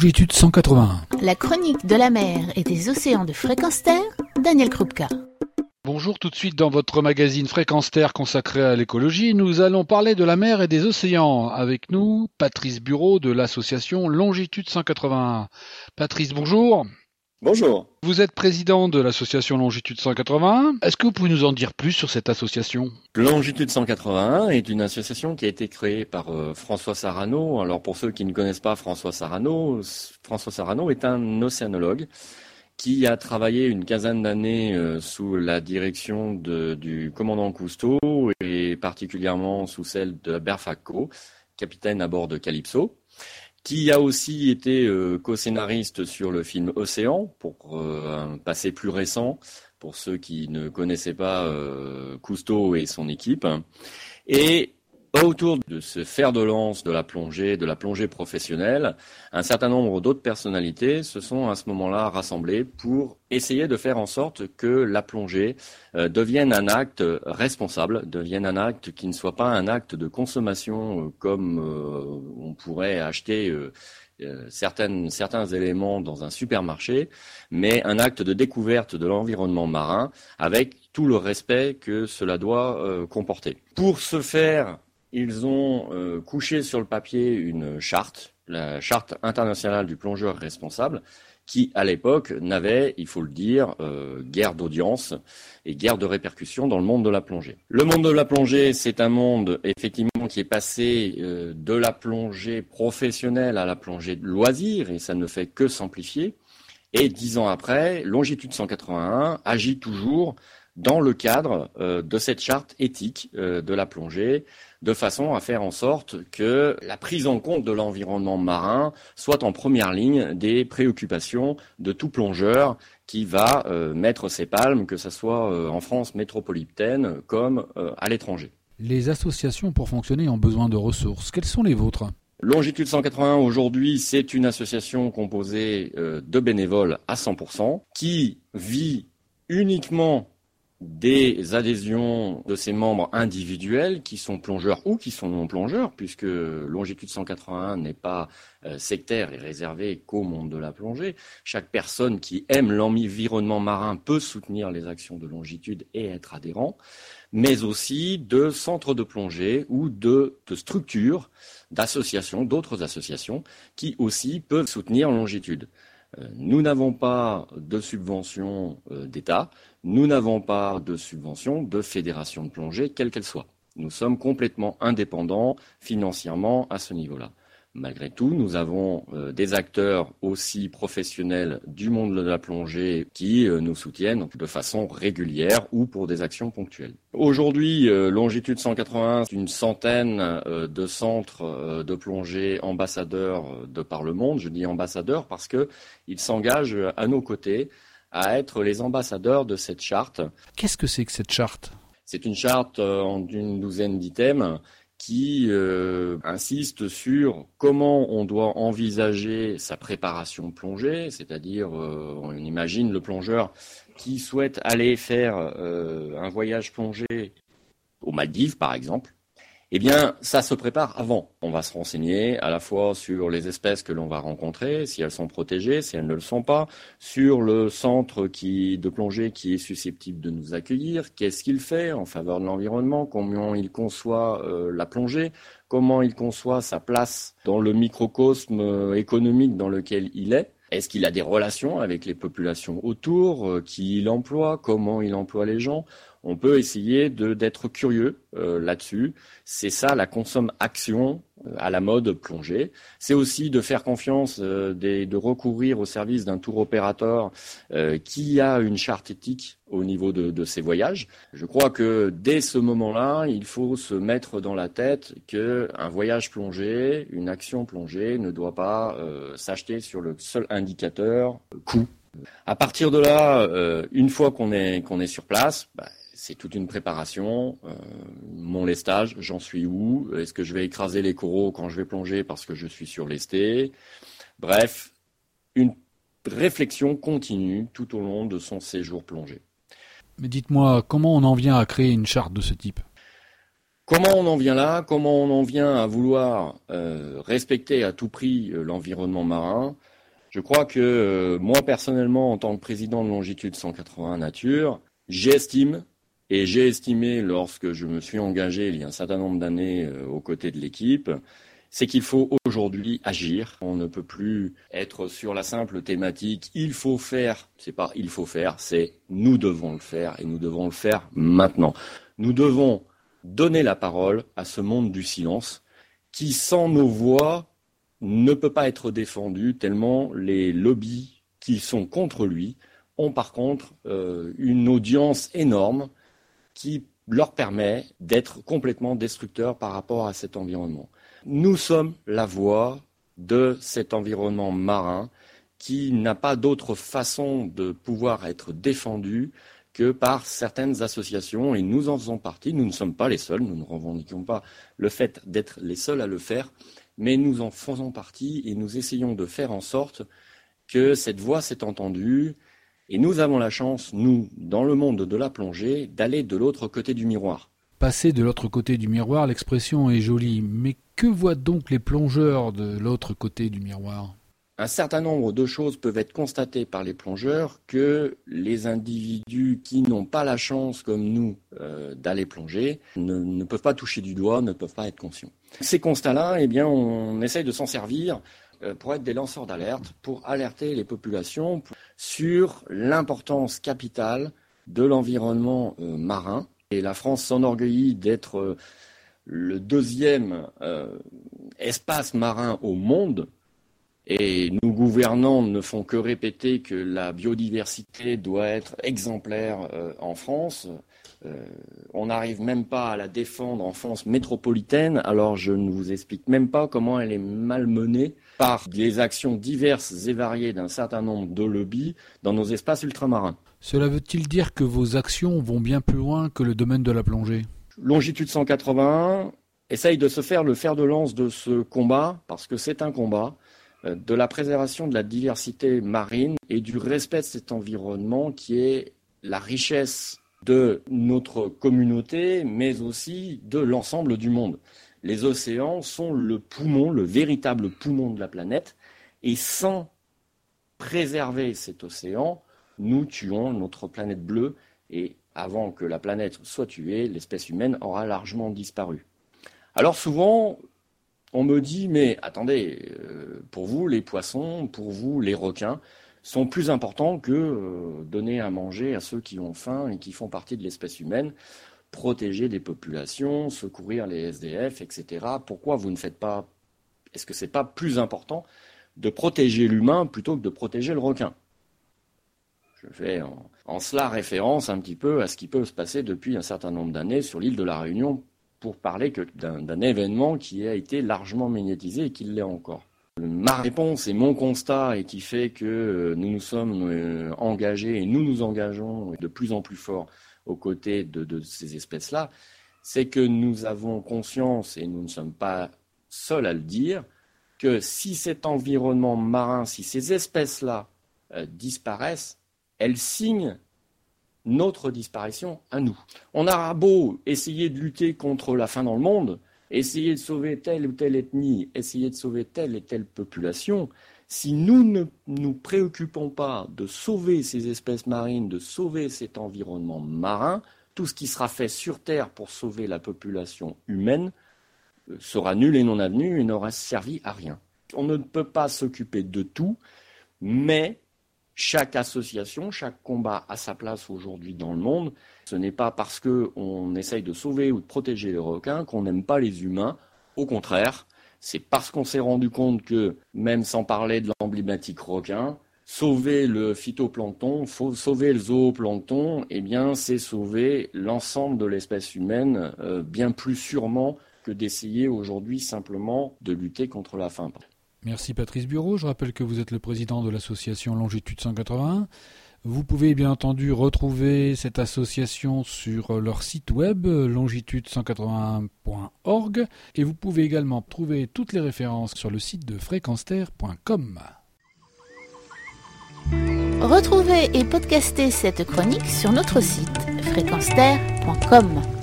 Longitude 181. La chronique de la mer et des océans de fréquence terre, Daniel Krupka. Bonjour, tout de suite dans votre magazine Fréquence Terre consacré à l'écologie, nous allons parler de la mer et des océans. Avec nous, Patrice Bureau de l'association Longitude 181. Patrice, bonjour. Bonjour. Vous êtes président de l'association Longitude 181. Est-ce que vous pouvez nous en dire plus sur cette association? Longitude 181 est une association qui a été créée par euh, François Sarano. Alors pour ceux qui ne connaissent pas François Sarano, François Sarano est un océanologue qui a travaillé une quinzaine d'années euh, sous la direction du commandant Cousteau et particulièrement sous celle de Berfaco, capitaine à bord de Calypso, qui a aussi été euh, co-scénariste sur le film Océan, pour euh, un passé plus récent, pour ceux qui ne connaissaient pas Cousteau et son équipe. Et autour de ce fer de lance de la plongée, de la plongée professionnelle, un certain nombre d'autres personnalités se sont à ce moment-là rassemblées pour essayer de faire en sorte que la plongée euh, devienne un acte responsable, devienne un acte qui ne soit pas un acte de consommation euh, comme euh, on pourrait acheter certains éléments dans un supermarché, mais un acte de découverte de l'environnement marin avec tout le respect que cela doit comporter. Pour ce faire, ils ont euh, couché sur le papier une charte, la charte internationale du plongeur responsable, qui à l'époque n'avait, il faut le dire, euh, guère d'audience et guère de répercussions dans le monde de la plongée. Le monde de la plongée, c'est un monde effectivement qui est passé euh, de la plongée professionnelle à la plongée de loisir, et ça ne fait que s'amplifier. Et dix ans après, Longitude 181 agit toujours dans le cadre de cette charte éthique de la plongée, de façon à faire en sorte que la prise en compte de l'environnement marin soit en première ligne des préoccupations de tout plongeur qui va euh, mettre ses palmes, que ce soit euh, en France métropolitaine comme euh, à l'étranger. Les associations pour fonctionner ont besoin de ressources. Quelles sont les vôtres? Longitude 181 aujourd'hui, c'est une association composée de bénévoles à 100% qui vit uniquement des adhésions de ses membres individuels qui sont plongeurs ou qui sont non plongeurs, puisque Longitude 181 n'est pas euh, sectaire et réservé qu'au monde de la plongée. Chaque personne qui aime l'environnement marin peut soutenir les actions de Longitude et être adhérent, mais aussi de centres de plongée ou de, de structures, d'associations, d'autres associations qui aussi peuvent soutenir Longitude. Euh, nous n'avons pas de subvention euh, d'État, nous n'avons pas de subvention de fédération de plongée, quelle qu'elle soit. Nous sommes complètement indépendants financièrement à ce niveau-là. Malgré tout, nous avons euh, des acteurs aussi professionnels du monde de la plongée qui euh, nous soutiennent de façon régulière ou pour des actions ponctuelles. Aujourd'hui, euh, Longitude 181, une centaine de centres de plongée ambassadeurs de par le monde. Je dis ambassadeurs parce qu'ils s'engagent à nos côtés à être les ambassadeurs de cette charte. Qu'est-ce que c'est que cette charte? C'est une charte en d'une douzaine d'items qui euh, insiste sur comment on doit envisager sa préparation plongée, c'est-à-dire euh, on imagine le plongeur qui souhaite aller faire euh, un voyage plongé aux Maldives par exemple, eh bien, ça se prépare avant. On va se renseigner à la fois sur les espèces que l'on va rencontrer, si elles sont protégées, si elles ne le sont pas, sur le centre qui, de plongée qui est susceptible de nous accueillir, qu'est-ce qu'il fait en faveur de l'environnement, comment il conçoit euh, la plongée, comment il conçoit sa place dans le microcosme euh, économique dans lequel il est. Est-ce qu'il a des relations avec les populations autour, euh, qui il emploie, comment il emploie les gens? On peut essayer d'être curieux euh, là-dessus. C'est ça la consomme action euh, à la mode plongée. C'est aussi de faire confiance, euh, de recourir au service d'un tour opérateur qui a une charte éthique au niveau de, de, ses voyages. Je crois que dès ce moment-là, il faut se mettre dans la tête qu'un voyage plongé, une action plongée ne doit pas s'acheter sur le seul indicateur coût. À partir de là, une fois qu'on est, est sur place, bah, c'est toute une préparation. Euh, mon lestage, j'en suis où? Est-ce que je vais écraser les coraux quand je vais plonger parce que je suis surlesté Bref, une réflexion continue tout au long de son séjour plongé. Mais dites-moi, comment on en vient à créer une charte de ce type? Comment on en vient là? Comment on en vient à vouloir euh, respecter à tout prix euh, l'environnement marin? Je crois que euh, moi personnellement, en tant que président de Longitude 180 Nature, j'estime et j'ai estimé lorsque je me suis engagé il y a un certain nombre d'années euh, aux côtés de l'équipe, c'est qu'il faut aujourd'hui agir. On ne peut plus être sur la simple thématique il faut faire. C'est pas il faut faire, c'est nous devons le faire et nous devons le faire maintenant. Nous devons donner la parole à ce monde du silence qui, sans nos voix, ne peut pas être défendu tellement les lobbies qui sont contre lui ont par contre euh, une audience énorme qui leur permet d'être complètement destructeurs par rapport à cet environnement. Nous sommes la voix de cet environnement marin qui n'a pas d'autre façon de pouvoir être défendu que par certaines associations, et nous en faisons partie. Nous ne sommes pas les seuls, nous ne revendiquons pas le fait d'être les seuls à le faire, mais nous en faisons partie et nous essayons de faire en sorte que cette voix s'est entendue. Et nous avons la chance, nous, dans le monde de la plongée, d'aller de l'autre côté du miroir. Passer de l'autre côté du miroir, l'expression est jolie, mais que voient donc les plongeurs de l'autre côté du miroir? Un certain nombre de choses peuvent être constatées par les plongeurs que les individus qui n'ont pas la chance, comme nous, euh, d'aller plonger, ne, peuvent pas toucher du doigt, ne peuvent pas être conscients. Ces constats-là, eh bien, on essaye de s'en servir euh, pour être des lanceurs d'alerte, pour alerter les populations sur l'importance capitale de l'environnement euh, marin. Et la France s'enorgueillit d'être le deuxième espace marin au monde et nos gouvernants ne font que répéter que la biodiversité doit être exemplaire euh, en France. Euh, on n'arrive même pas à la défendre en France métropolitaine, alors je ne vous explique même pas comment elle est malmenée par des actions diverses et variées d'un certain nombre de lobbies dans nos espaces ultramarins. Cela veut-il dire que vos actions vont bien plus loin que le domaine de la plongée? Longitude 181 essaye de se faire le fer de lance de ce combat, parce que c'est un combat. Euh, de la préservation de la diversité marine et du respect de cet environnement qui est la richesse de notre communauté, mais aussi de l'ensemble du monde. Les océans sont le poumon, le véritable poumon de la planète, et sans préserver cet océan, nous tuons notre planète bleue, et avant que la planète soit tuée, l'espèce humaine aura largement disparu. Alors souvent, on me dit, mais attendez, euh, pour vous, les poissons, pour vous, les requins, sont plus importants que euh, donner à manger à ceux qui ont faim et qui font partie de l'espèce humaine, protéger des populations, secourir les SDF, etc. Pourquoi vous ne faites pas Est-ce que ce n'est pas plus important de protéger l'humain plutôt que de protéger le requin? Je fais en cela référence un petit peu à ce qui peut se passer depuis un certain nombre d'années sur l'île de la Réunion pour parler d'un événement qui a été largement médiatisé et qui l'est encore. Ma réponse et mon constat et qui fait que euh, nous nous sommes euh, engagés et nous nous engageons de plus en plus fort aux côtés de, ces espèces-là, c'est que nous avons conscience, et nous ne sommes pas seuls à le dire, que si cet environnement marin, si ces espèces-là euh, disparaissent, elles signent notre disparition à nous. On a beau essayer de lutter contre la faim dans le monde, essayer de sauver telle ou telle ethnie, essayer de sauver telle et telle population, si nous ne nous préoccupons pas de sauver ces espèces marines, de sauver cet environnement marin, tout ce qui sera fait sur Terre pour sauver la population humaine euh, sera nul et non avenu et n'aura servi à rien. On ne peut pas s'occuper de tout, mais chaque association, chaque combat a sa place aujourd'hui dans le monde. Ce n'est pas parce qu'on essaye de sauver ou de protéger les requins qu'on n'aime pas les humains. Au contraire, c'est parce qu'on s'est rendu compte que, même sans parler de l'emblématique requin, sauver le phytoplancton, sauver le zooplancton, eh bien, c'est sauver l'ensemble de l'espèce humaine euh, bien plus sûrement que d'essayer aujourd'hui simplement de lutter contre la faim. Merci Patrice Bureau. Je rappelle que vous êtes le président de l'association Longitude 181. Vous pouvez bien entendu retrouver cette association sur leur site web longitude181.org et vous pouvez également trouver toutes les références sur le site de fréquenster.com. Retrouvez et podcastez cette chronique sur notre site fréquenster.com.